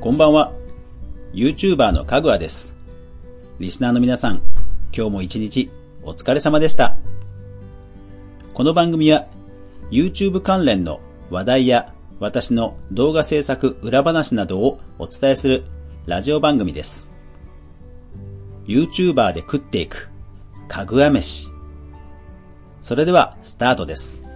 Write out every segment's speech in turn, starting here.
こんばんは。YouTuber のかぐわです。リスナーの皆さん、今日も一日お疲れ様でした。この番組は YouTube 関連の話題や私の動画制作裏話などをお伝えするラジオ番組です。YouTuber で食っていく、かぐわ飯。それでは、スタートです。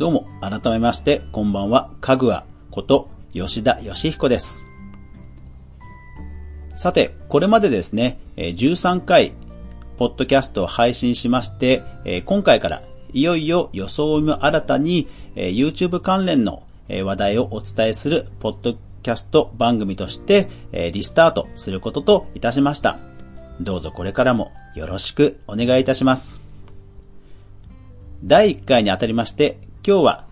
どうも、改めまして、こんばんは、かぐわこと、吉田義彦です。さて、これまでですね、13回、ポッドキャストを配信しまして、今回から、いよいよ予想も新たに、YouTube 関連の話題をお伝えする、ポッドキャスト番組として、リスタートすることといたしました。どうぞこれからもよろしくお願いいたします。第1回にあたりまして、今日は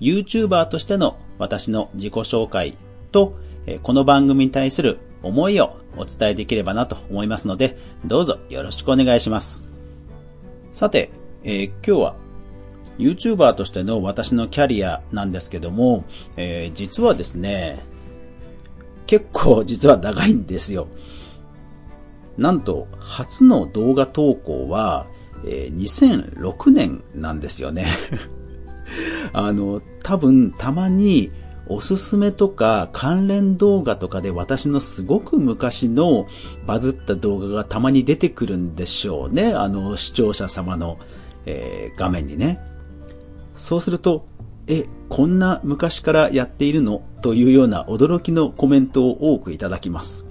YouTuber としての私の自己紹介と、この番組に対する思いをお伝えできればなと思いますので、どうぞよろしくお願いします。さて、えー今日は YouTuber としての私のキャリアなんですけども、えー実はですね、結構実は長いんですよ。なんと、初の動画投稿は、えー2006年なんですよね。あの、多分、たまに、おすすめとか関連動画とかで私のすごく昔のバズった動画がたまに出てくるんでしょうね。あの、視聴者様の、えー画面にね。そうすると、え、こんな昔からやっているの？というような驚きのコメントを多くいただきます。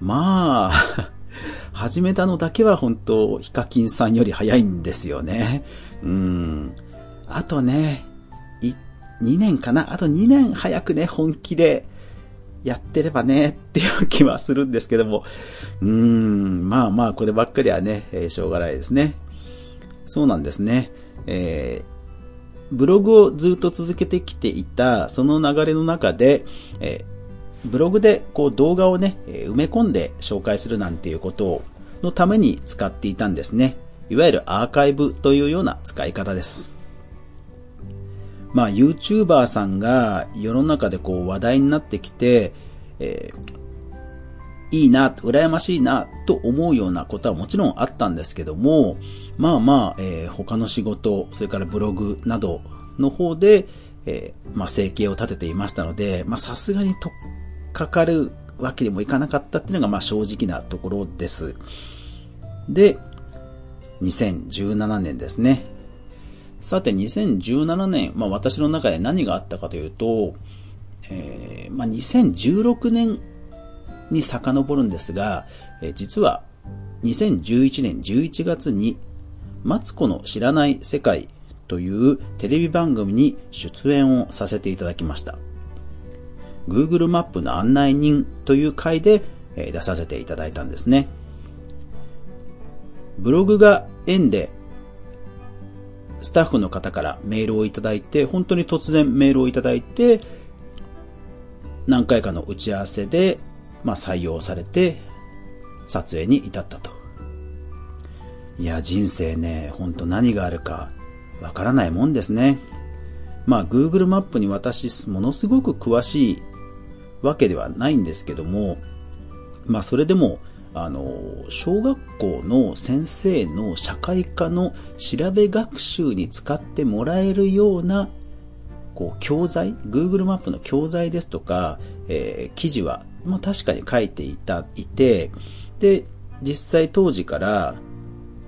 まあ、始めたのだけは本当、ヒカキンさんより早いんですよね。うん。あとね、2年かな？あと2年早くね、本気でやってればね、っていう気はするんですけども。うーん、まあまあ、こればっかりはね、えしょうがないですね。そうなんですね。えーブログをずっと続けてきていた、その流れの中で、えーブログでこう動画をね、埋め込んで紹介するなんていうことをのために使っていたんですね。いわゆるアーカイブというような使い方です。まあ、YouTuber さんが世の中でこう話題になってきて、えーいいな、羨ましいな、と思うようなことはもちろんあったんですけども、まあまあ、えー他の仕事、それからブログなどの方で、えーまあ、生計を立てていましたので、まあ、さすがにとっかかるわけにもいかなかったっていうのが、まあ、正直なところです。で、2017年ですね。さて、2017年、まあ、私の中で何があったかというと、えーまあ、2016年に遡るんですが、えー実は2011年11月に、マツコの知らない世界というテレビ番組に出演をさせていただきました。Google マップの案内人という回で出させていただいたんですね。ブログが縁でスタッフの方からメールをいただいて、本当に突然メールをいただいて、何回かの打ち合わせで、まあ、採用されて、撮影に至ったと。いや、人生ね、本当何があるかわからないもんですね。まあ、Google マップに私、ものすごく詳しいわけではないんですけども、まあ、それでも、あの、小学校の先生の社会科の調べ学習に使ってもらえるような、こう、教材 ?Google マップの教材ですとか、えー記事は、まあ、確かに書いていた、いて、で、実際当時から、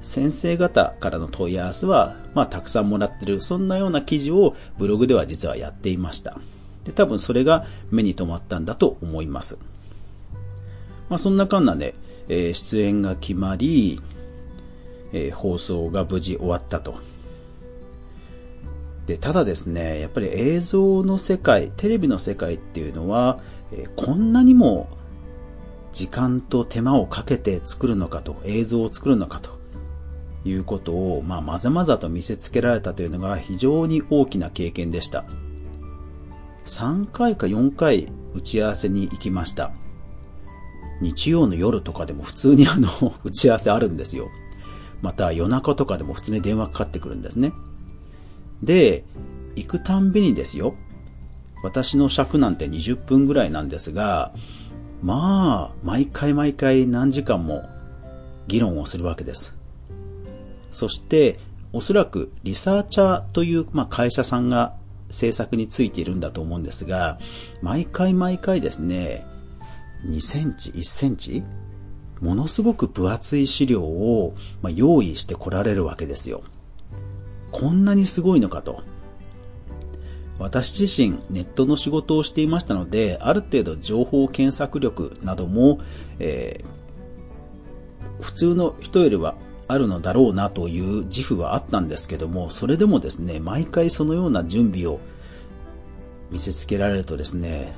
先生方からの問い合わせは、まあ、たくさんもらってる、そんなような記事をブログでは実はやっていました。で、多分それが目に留まったんだと思います。まあ、そんなかんなで、えー出演が決まり、えー放送が無事終わったと。で、ただですね、やっぱり映像の世界、テレビの世界っていうのは、えーこんなにも時間と手間をかけて作るのかと、映像を作るのかということを、まあ、まざまざと見せつけられたというのが非常に大きな経験でした。3回か4回打ち合わせに行きました。日曜の夜とかでも普通にあの、打ち合わせあるんですよ。また夜中とかでも普通に電話かかってくるんですね。で、行くたんびにですよ。私の尺なんて20分ぐらいなんですが、まあ、毎回毎回何時間も議論をするわけです。そして、おそらくリサーチャーという、まあ、会社さんが制作についているんだと思うんですが、毎回毎回ですね、2センチ、1センチ？ものすごく分厚い資料を、ま用意してこられるわけですよ。こんなにすごいのかと。私自身ネットの仕事をしていましたので、ある程度情報検索力なども、えー、普通の人よりはあるのだろうなという自負はあったんですけども、それでもですね、毎回そのような準備を見せつけられるとですね、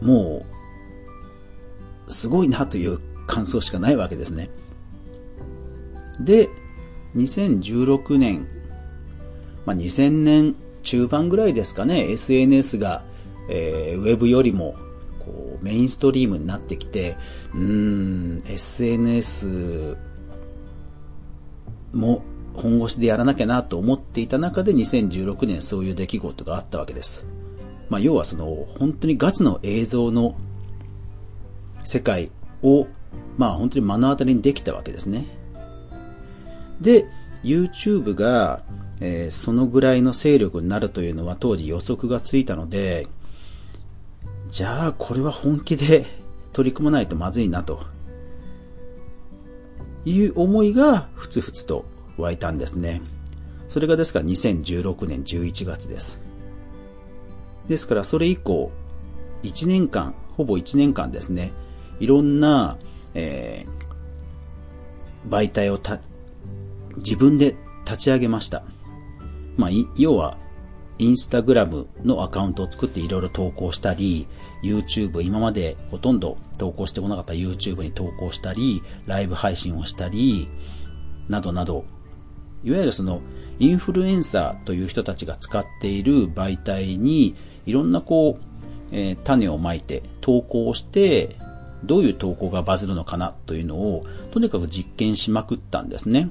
もう、すごいなという感想しかないわけですね。で、2016年、まあ、2000年中盤ぐらいですかね、SNS が、えー、ウェブよりもこうメインストリームになってきて、うーん、SNS も本腰でやらなきゃなと思っていた中で2016年そういう出来事があったわけです。まあ、要はその本当にガチの映像の世界をまあ本当に目の当たりにできたわけですね。で、YouTube が、えー、そのぐらいの勢力になるというのは当時予測がついたので、じゃあこれは本気で取り組まないとまずいなという思いがふつふつと湧いたんですね。それがですから2016年11月です。ですからそれ以降、1年間、ほぼ1年間ですね、いろんな、えー、媒体をた自分で立ち上げました。まあ、要は、インスタグラムのアカウントを作っていろいろ投稿したり、YouTube、今までほとんど投稿してこなかった YouTube に投稿したり、ライブ配信をしたり、などなど、いわゆるその、インフルエンサーという人たちが使っている媒体に、いろんなこう、えー、種をまいて投稿して、どういう投稿がバズるのかなというのを、とにかく実験しまくったんですね。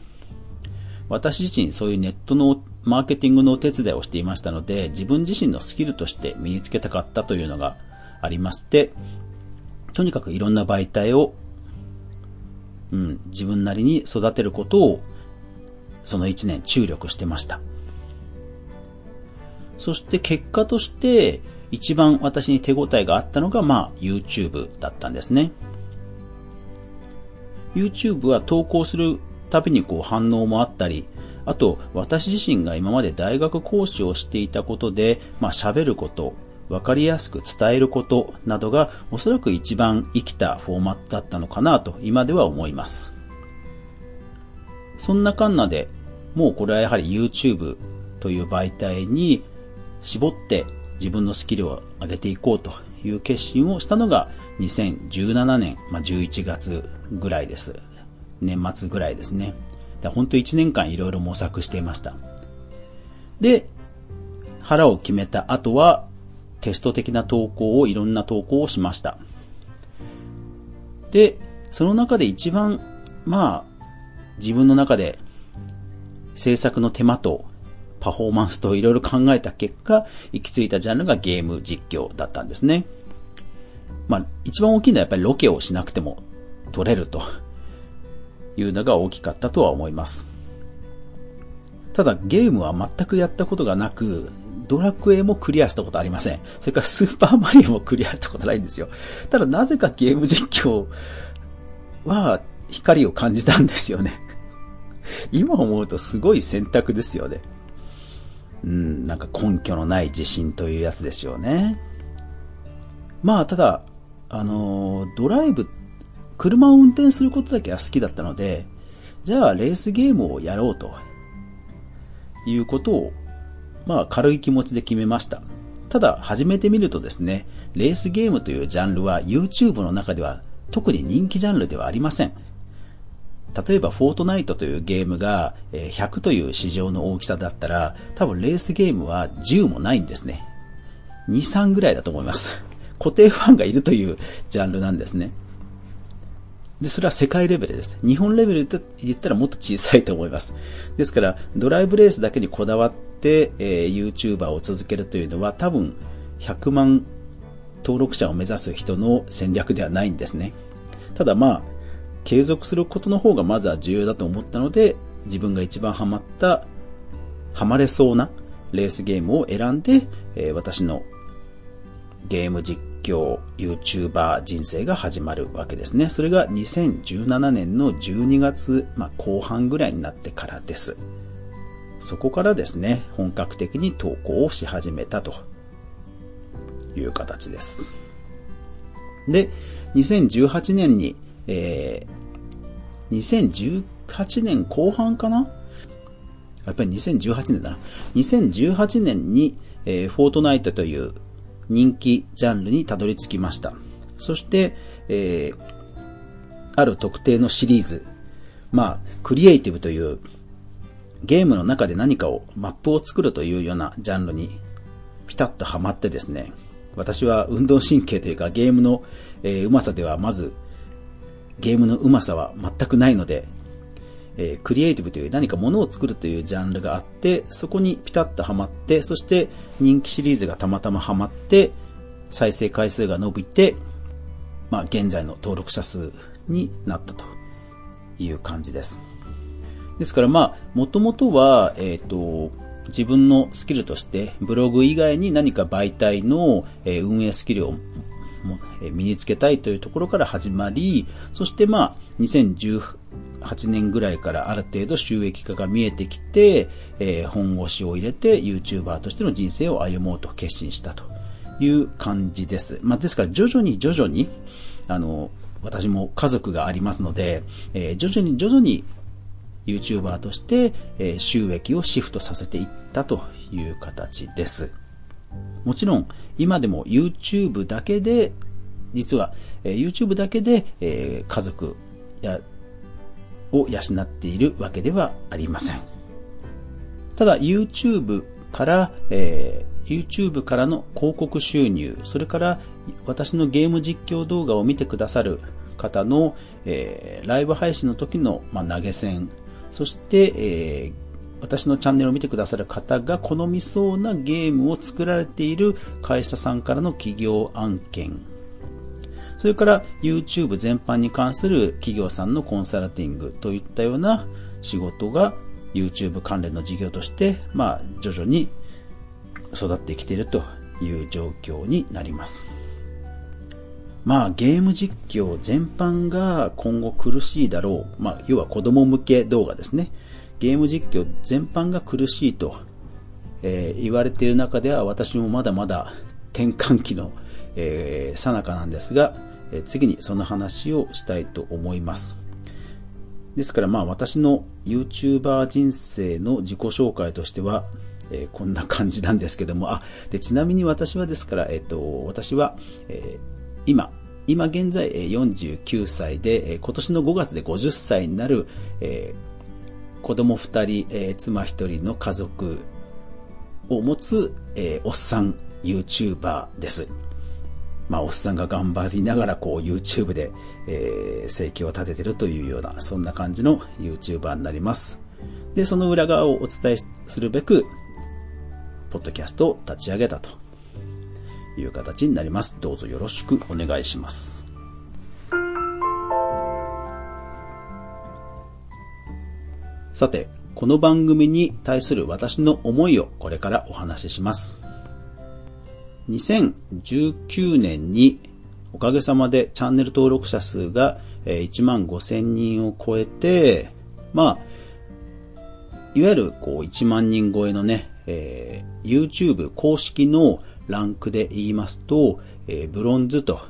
私自身そういうネットのマーケティングのお手伝いをしていましたので、自分自身のスキルとして身につけたかったというのがありまして、とにかくいろんな媒体を、うん、自分なりに育てることを、その一年注力してました。そして結果として、一番私に手応えがあったのが、まあ、YouTube だったんですね。YouTube は投稿するたびにこう反応もあったり、あと、私自身が今まで大学講師をしていたことで、まあ喋ること、わかりやすく伝えることなどがおそらく一番生きたフォーマットだったのかなと今では思います。そんなカンナで、もうこれはやはり YouTube という媒体に絞って自分のスキルを上げていこうという決心をしたのが2017年、まあ、11月ぐらいです。年末ぐらいですね。本当1年間いろいろ模索していました。で、腹を決めた後は、テスト的な投稿をいろんな投稿をしました。で、その中で一番、まあ、自分の中で制作の手間とパフォーマンスといろいろ考えた結果、行き着いたジャンルがゲーム実況だったんですね。まあ、一番大きいのはやっぱりロケをしなくても撮れるというのが大きかったとは思います。ただゲームは全くやったことがなく、ドラクエもクリアしたことありません。それからスーパーマリオもクリアしたことないんですよ。ただなぜかゲーム実況は光を感じたんですよね。今思うとすごい選択ですよね。うん、なんか根拠のない自信というやつですよね。まあ、ただ、あのドライブ車を運転することだけは好きだったので、じゃあレースゲームをやろうということを、まあ軽い気持ちで決めました。ただ始めてみるとですね、レースゲームというジャンルは YouTube の中では特に人気ジャンルではありません。例えば、フォートナイトというゲームが100という市場の大きさだったら、多分レースゲームは10もないんですね。2、3ぐらいだと思います。固定ファンがいるというジャンルなんですね。で、それは世界レベルです。日本レベルで言ったらもっと小さいと思います。ですから、ドライブレースだけにこだわって、えー、YouTuber を続けるというのは多分100万登録者を目指す人の戦略ではないんですね。ただまあ、継続することの方がまずは重要だと思ったので、自分が一番ハマった、ハマれそうなレースゲームを選んで、えー、私のゲーム実況 YouTuber 人生が始まるわけですね。それが2017年の12月、まあ、後半ぐらいになってからです。そこからですね、本格的に投稿をし始めたという形です。で、2018年に、えー、2018年後半かな？やっぱり2018年だな。2018年に、えー、フォートナイトという人気ジャンルにたどり着きました。そして、えー、ある特定のシリーズ、まあ、クリエイティブというゲームの中で何かを、マップを作るというようなジャンルにピタッとハマってですね、私は運動神経というかゲームの、えー、うまさではまず、ゲームのうまさは全くないので、えー、クリエイティブという何かものを作るというジャンルがあって、そこにピタッとはまって、そして人気シリーズがたまたまはまって、再生回数が伸びて、まあ現在の登録者数になったという感じです。ですからまあ、もともとは、えっ、ー、と、自分のスキルとしてブログ以外に何か媒体の運営スキルを身につけたいというところから始まり、そしてまあ、2018年ぐらいからある程度収益化が見えてきて、えー、本腰を入れて YouTuber としての人生を歩もうと決心したという感じです。まあ、ですから徐々に徐々に、あの、私も家族がありますので、えー、徐々に徐々に YouTuber として、え収益をシフトさせていったという形です。もちろん、今でも YouTube だけで、実は、え YouTube だけで、え家族やを養っているわけではありません。ただ、YouTube から、えー、YouTube からの広告収入、それから私のゲーム実況動画を見てくださる方の、えー、ライブ配信の時の、まあ、投げ銭、そして、えー、私のチャンネルを見てくださる方が好みそうなゲームを作られている会社さんからの企業案件、それから YouTube 全般に関する企業さんのコンサルティングといったような仕事が YouTube 関連の事業として、まあ、徐々に育ってきているという状況になります。まあゲーム実況全般が今後苦しいだろう。まあ要は子供向け動画ですね。ゲーム実況全般が苦しいと、えー、言われている中では私もまだまだ転換期の、えー、最中なんですが、えー、次にその話をしたいと思います。ですからまあ私の YouTuber 人生の自己紹介としては、えー、こんな感じなんですけども、あ、で、ちなみに私はですから、えっ、ー、と、私は、えー今、今現在49歳で、今年の5月で50歳になる、えー、子供2人、えー、妻1人の家族を持つ、えー、おっさん YouTuber です。まあ、おっさんが頑張りながら、こう、YouTube で、えー、生計を立ててるというような、そんな感じの YouTuber になります。で、その裏側をお伝えするべく、ポッドキャストを立ち上げたという形になります。どうぞよろしくお願いします。さて、この番組に対する私の思いをこれからお話しします。2019年におかげさまでチャンネル登録者数が1万5千人を超えて、まあ、いわゆるこう1万人超えのね、えー、YouTube 公式のランクで言いますと、えー、ブロンズと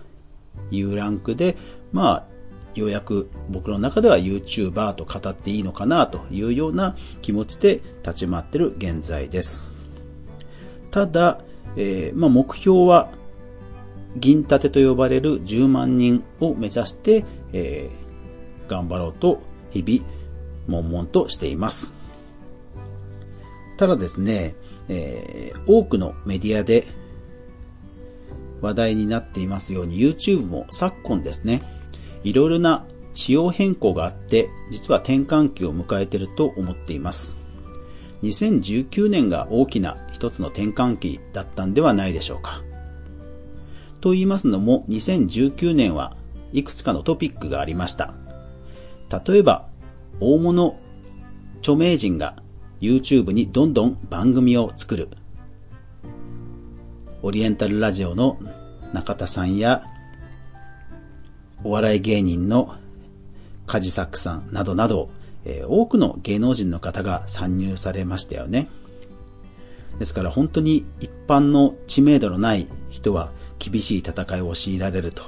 いうランクで、まあ、ようやく僕の中では YouTuber と語っていいのかなというような気持ちで立ち回ってる現在です。ただ、えー、まあ、目標は銀盾と呼ばれる10万人を目指して、えー、頑張ろうと日々悶々としています。ただですね、えー、多くのメディアで話題になっていますように YouTube も昨今ですね、いろいろな仕様変更があって、実は転換期を迎えていると思っています。2019年が大きな一つの転換期だったんではないでしょうか。と言いますのも、2019年はいくつかのトピックがありました。例えば、大物著名人が YouTube にどんどん番組を作る。オリエンタルラジオの中田さんや、お笑い芸人のカジサックさんなどなど、えー、多くの芸能人の方が参入されましたよね。ですから本当に一般の知名度のない人は厳しい戦いを強いられると。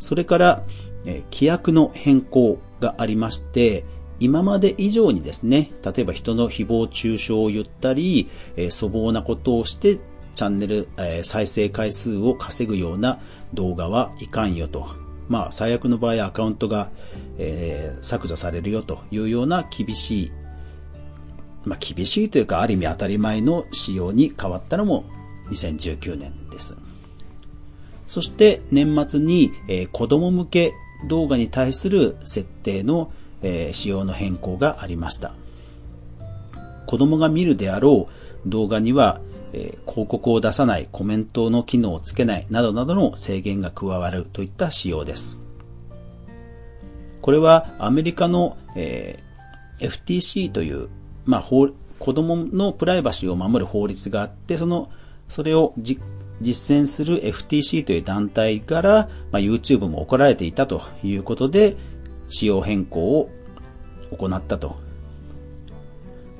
それから、えー、規約の変更がありまして、今まで以上にですね、例えば人の誹謗中傷を言ったり、えー、粗暴なことをしてチャンネル、えー、再生回数を稼ぐような動画はいかんよと。まあ、最悪の場合アカウントが、えー、削除されるよというような厳しい、まあ、厳しいというか、ある意味当たり前の仕様に変わったのも2019年です。そして年末に、えー、子供向け動画に対する設定のえー、仕様の変更がありました。子供が見るであろう動画には、えー、広告を出さない、コメントの機能をつけない、などなどの制限が加わるといった仕様です。これはアメリカの、えー、FTC という、まあ、法子供のプライバシーを守る法律があって、その、それを実践する FTC という団体から、まあ、YouTube も怒られていたということで、仕様変更を行ったと。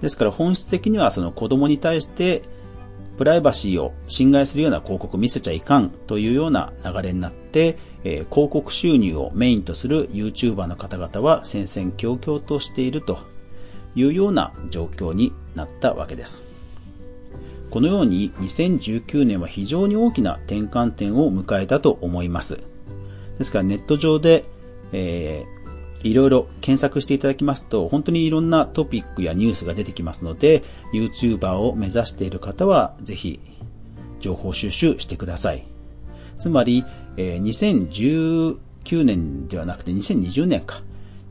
ですから本質的にはその子供に対してプライバシーを侵害するような広告見せちゃいかんというような流れになって、えー、広告収入をメインとする YouTuber の方々は戦々恐々としているというような状況になったわけです。このように2019年は非常に大きな転換点を迎えたと思います。ですからネット上で、えー、いろいろ検索していただきますと、本当にいろんなトピックやニュースが出てきますので、YouTuber を目指している方は、ぜひ、情報収集してください。つまり、えー、2019年ではなくて2020年か。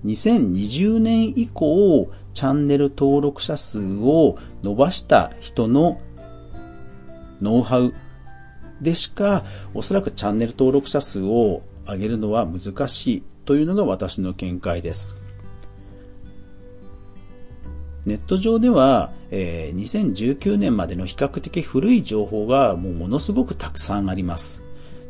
2020年以降、チャンネル登録者数を伸ばした人のノウハウでしか、おそらくチャンネル登録者数を上げるのは難しいというのが私の見解です。ネット上では、えー、2019年までの比較的古い情報がもうものすごくたくさんあります。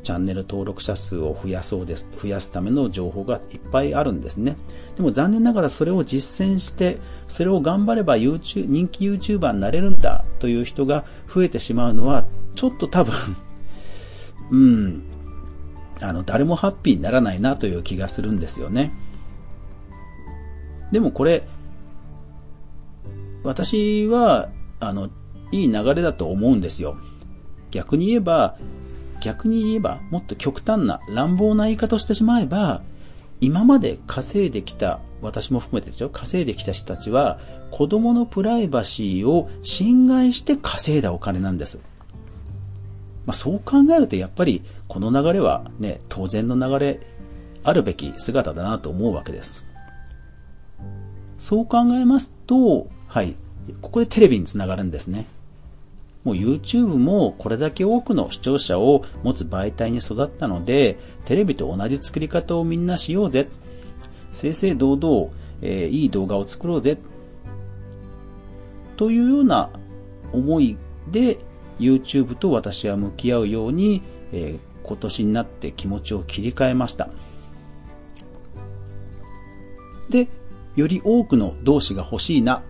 チャンネル登録者数を増やそうです。増やすための情報がいっぱいあるんですね。でも残念ながらそれを実践して、それを頑張れば YouTube 人気 YouTuber になれるんだという人が増えてしまうのは、ちょっと多分うん、あの、誰もハッピーにならないなという気がするんですよね。でもこれ、私は、あの、いい流れだと思うんですよ。逆に言えば、逆に言えば、もっと極端な乱暴な言い方をしてしまえば、今まで稼いできた、私も含めてですよ、稼いできた人たちは、子供のプライバシーを侵害して稼いだお金なんです。まあ、そう考えるとやっぱりこの流れはね、当然の流れ、あるべき姿だなと思うわけです。そう考えますと、はい、ここでテレビにつながるんですね。もう YouTube もこれだけ多くの視聴者を持つ媒体に育ったので、テレビと同じ作り方をみんなしようぜ。正々堂々、えー、いい動画を作ろうぜ。というような思いで YouTube と私は向き合うように、えー、今年になって気持ちを切り替えました。で、より多くの同志が欲しいな、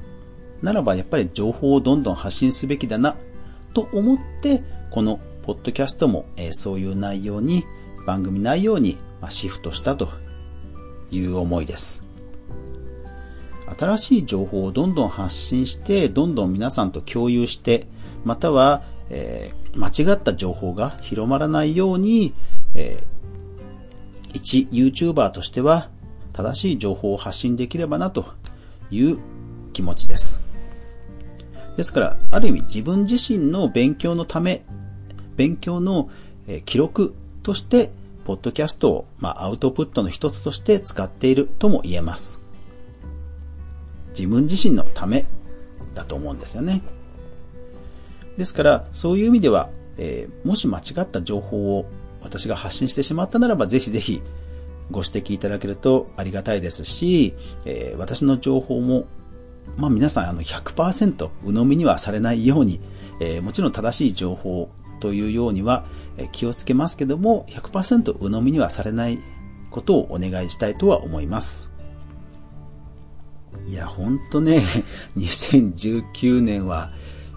ならばやっぱり情報をどんどん発信すべきだな、と思って、このポッドキャストも、えー、そういう内容に、番組内容に、まあ、シフトしたという思いです。新しい情報をどんどん発信して、どんどん皆さんと共有して、または、えー、間違った情報が広まらないように、えー、一 YouTuber としては正しい情報を発信できればなという気持ちです。ですから、ある意味自分自身の勉強のため、勉強の記録として、ポッドキャストを、まあ、アウトプットの一つとして使っているとも言えます。自分自身のためだと思うんですよね。ですから、そういう意味では、えー、もし間違った情報を私が発信してしまったならば、ぜひぜひご指摘いただけるとありがたいですし、えー、私の情報も、まあ皆さんあの100%鵜呑みにはされないように、えー、もちろん正しい情報というようには気をつけますけども、100%鵜呑みにはされないことをお願いしたいとは思います。いや、ほんとね、2019年は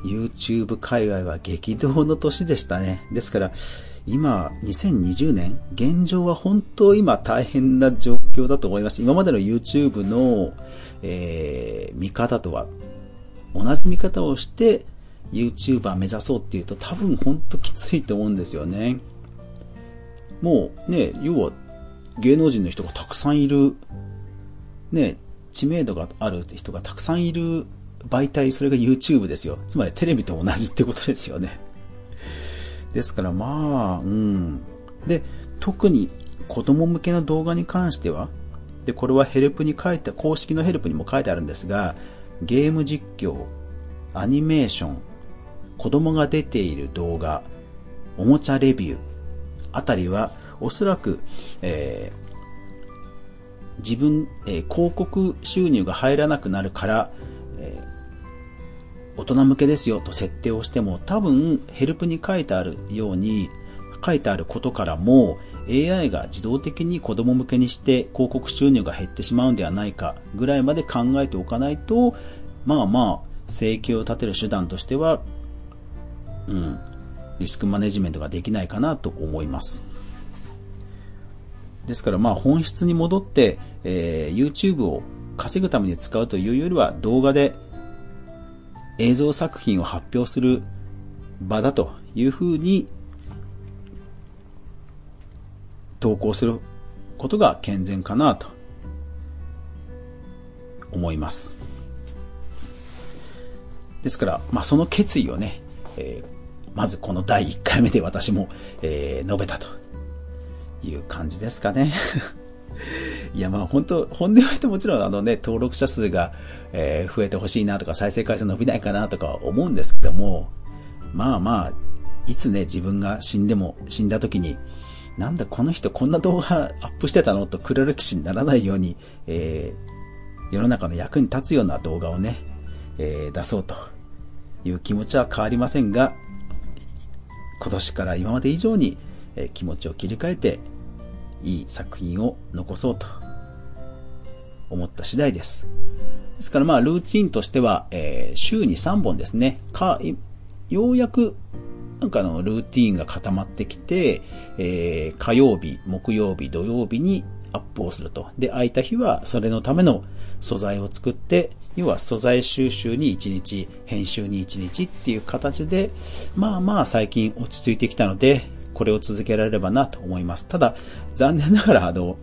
YouTube 界隈は激動の年でしたね。ですから、今、2020年、現状は本当今大変な状況だと思います。今までの YouTube の、えー、見方とは同じ見方をして YouTuber 目指そうっていうと多分本当きついと思うんですよね。もうね、要は芸能人の人がたくさんいる、ね、知名度がある人がたくさんいる媒体、それが YouTube ですよ。つまりテレビと同じってことですよね。ですからまあ、うん。で、特に子供向けの動画に関しては、で、これはヘルプに書いて、公式のヘルプにも書いてあるんですが、ゲーム実況、アニメーション、子供が出ている動画、おもちゃレビューあたりは、おそらく、えー、自分、えー、広告収入が入らなくなるから、大人向けですよと設定をしても多分ヘルプに書いてあるように書いてあることからも AI が自動的に子供向けにして広告収入が減ってしまうんではないかぐらいまで考えておかないとまあまあ生計を立てる手段としてはうんリスクマネジメントができないかなと思います。ですからまあ本質に戻って、えー、YouTube を稼ぐために使うというよりは動画で映像作品を発表する場だというふうに投稿することが健全かなと思います。ですから、まあ、その決意をね、えー、まずこの第1回目で私も、えー、述べたという感じですかね。いや、まあ本当、本音は言うともちろんあのね、登録者数が、えー、増えてほしいなとか、再生回数伸びないかなとか思うんですけども、まあまあ、いつね、自分が死んでも、死んだ時に、なんだこの人こんな動画アップしてたの？と黒歴史にならないように、えー、世の中の役に立つような動画をね、えー、出そうという気持ちは変わりませんが、今年から今まで以上に、えー、気持ちを切り替えて、いい作品を残そうと思った次第です。ですからまあルーチンとしては、えー、週に3本ですね。か、ようやくなんかのルーティーンが固まってきて、えー、火曜日、木曜日、土曜日にアップをすると。で、空いた日はそれのための素材を作って、要は素材収集に1日、編集に1日っていう形で、まあまあ最近落ち着いてきたので、これを続けられればなと思います。ただ、残念ながら、あの、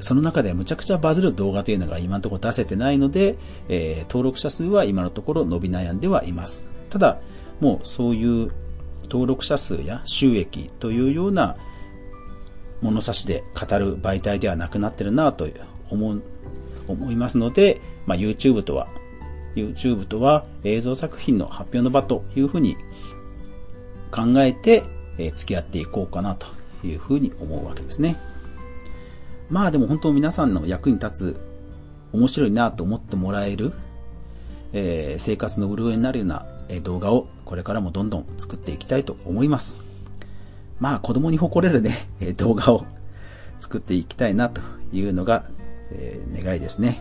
その中でむちゃくちゃバズる動画というのが今のところ出せてないので、えー、登録者数は今のところ伸び悩んではいます。ただ、もうそういう登録者数や収益というような物差しで語る媒体ではなくなってるなと思う、思いますので、まあ、YouTube とは、YouTube とは映像作品の発表の場というふうに考えて、え付き合っていこうかなというふうに思うわけですね。まあでも本当皆さんの役に立つ面白いなと思ってもらえる、えー、生活の潤いになるような動画をこれからもどんどん作っていきたいと思います。まあ子供に誇れるね、動画を作っていきたいなというのが、えー、願いですね。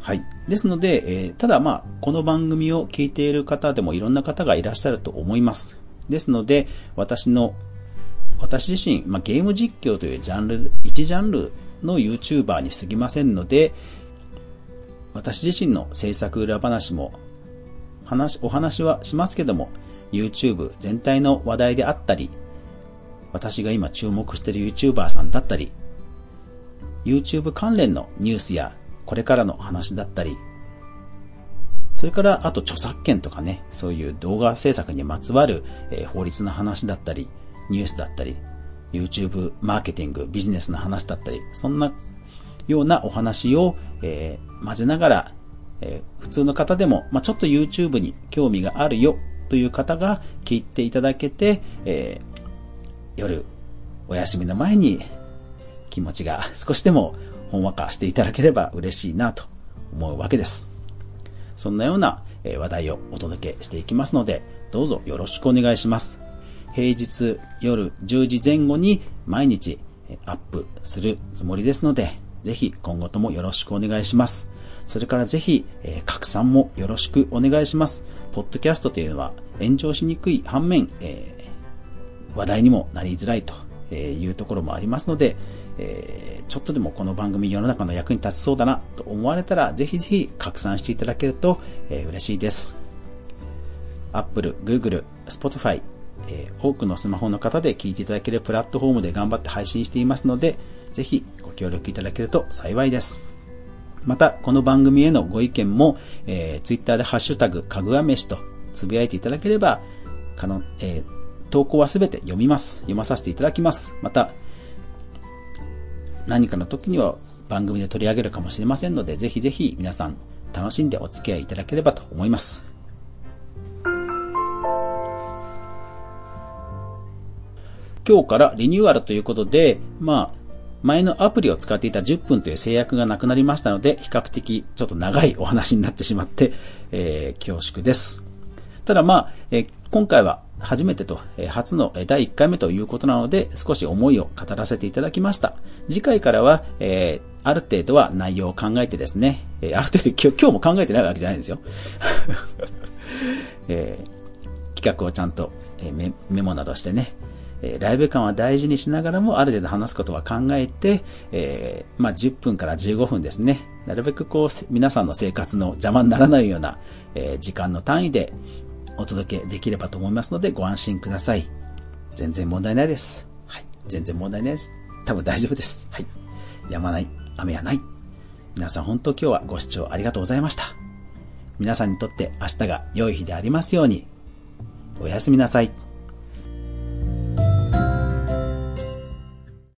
はい。ですので、えー、ただまあ、この番組を聞いている方でもいろんな方がいらっしゃると思います。ですので、私の、私自身、まあ、ゲーム実況というジャンル、一ジャンルの YouTuber に過ぎませんので、私自身の制作裏話も、話、お話はしますけども、YouTube 全体の話題であったり、私が今注目している YouTuber さんだったり、YouTube 関連のニュースやこれからの話だったり、それから、あと著作権とかね、そういう動画制作にまつわる、えー、法律の話だったり、ニュースだったり、YouTube マーケティング、ビジネスの話だったり、そんなようなお話を、えー、混ぜながら、えー、普通の方でも、まあ、ちょっと YouTube に興味があるよという方が聞いていただけて、えー、夜お休みの前に気持ちが少しでもほんわかしていただければ嬉しいなと思うわけです。そんなような話題をお届けしていきますので、どうぞよろしくお願いします。平日夜10時前後に毎日アップするつもりですので、ぜひ今後ともよろしくお願いします。それからぜひ、えー、拡散もよろしくお願いします。ポッドキャストというのは炎上しにくい反面、えー、話題にもなりづらいというところもありますので、えー、ちょっとでもこの番組世の中の役に立ちそうだなと思われたら、ぜひぜひ拡散していただけると、えー、嬉しいです。Apple、Google、Spotify、えー、多くのスマホの方で聞いていただけるプラットフォームで頑張って配信していますので、ぜひご協力いただけると幸いです。また、この番組へのご意見も、えー、Twitter でハッシュタグ、かぐわ飯とつぶやいていただければ、かの、えー、投稿はすべて読みます。読まさせていただきます。また、何かの時には番組で取り上げるかもしれませんので、ぜひぜひ皆さん楽しんでお付き合いいただければと思います。今日からリニューアルということで、まあ、前のアプリを使っていた10分という制約がなくなりましたので、比較的ちょっと長いお話になってしまって、えー、恐縮です。ただまあ、えー、今回は初めてと、えー、初の第1回目ということなので、少し思いを語らせていただきました。次回からは、えー、ある程度は内容を考えてですね、えー、ある程度今日今日も考えてないわけじゃないんですよ。えー、企画をちゃんと、えメメモなどしてね、えライブ感は大事にしながらもある程度話すことは考えて、えー、まあ、10分から15分ですね。なるべくこう、皆さんの生活の邪魔にならないような、えー、時間の単位でお届けできればと思いますのでご安心ください。全然問題ないです。はい。全然問題ないです。多分大丈夫です。はい。やまない。雨はない。皆さん本当今日はご視聴ありがとうございました。皆さんにとって明日が良い日でありますように。おやすみなさい。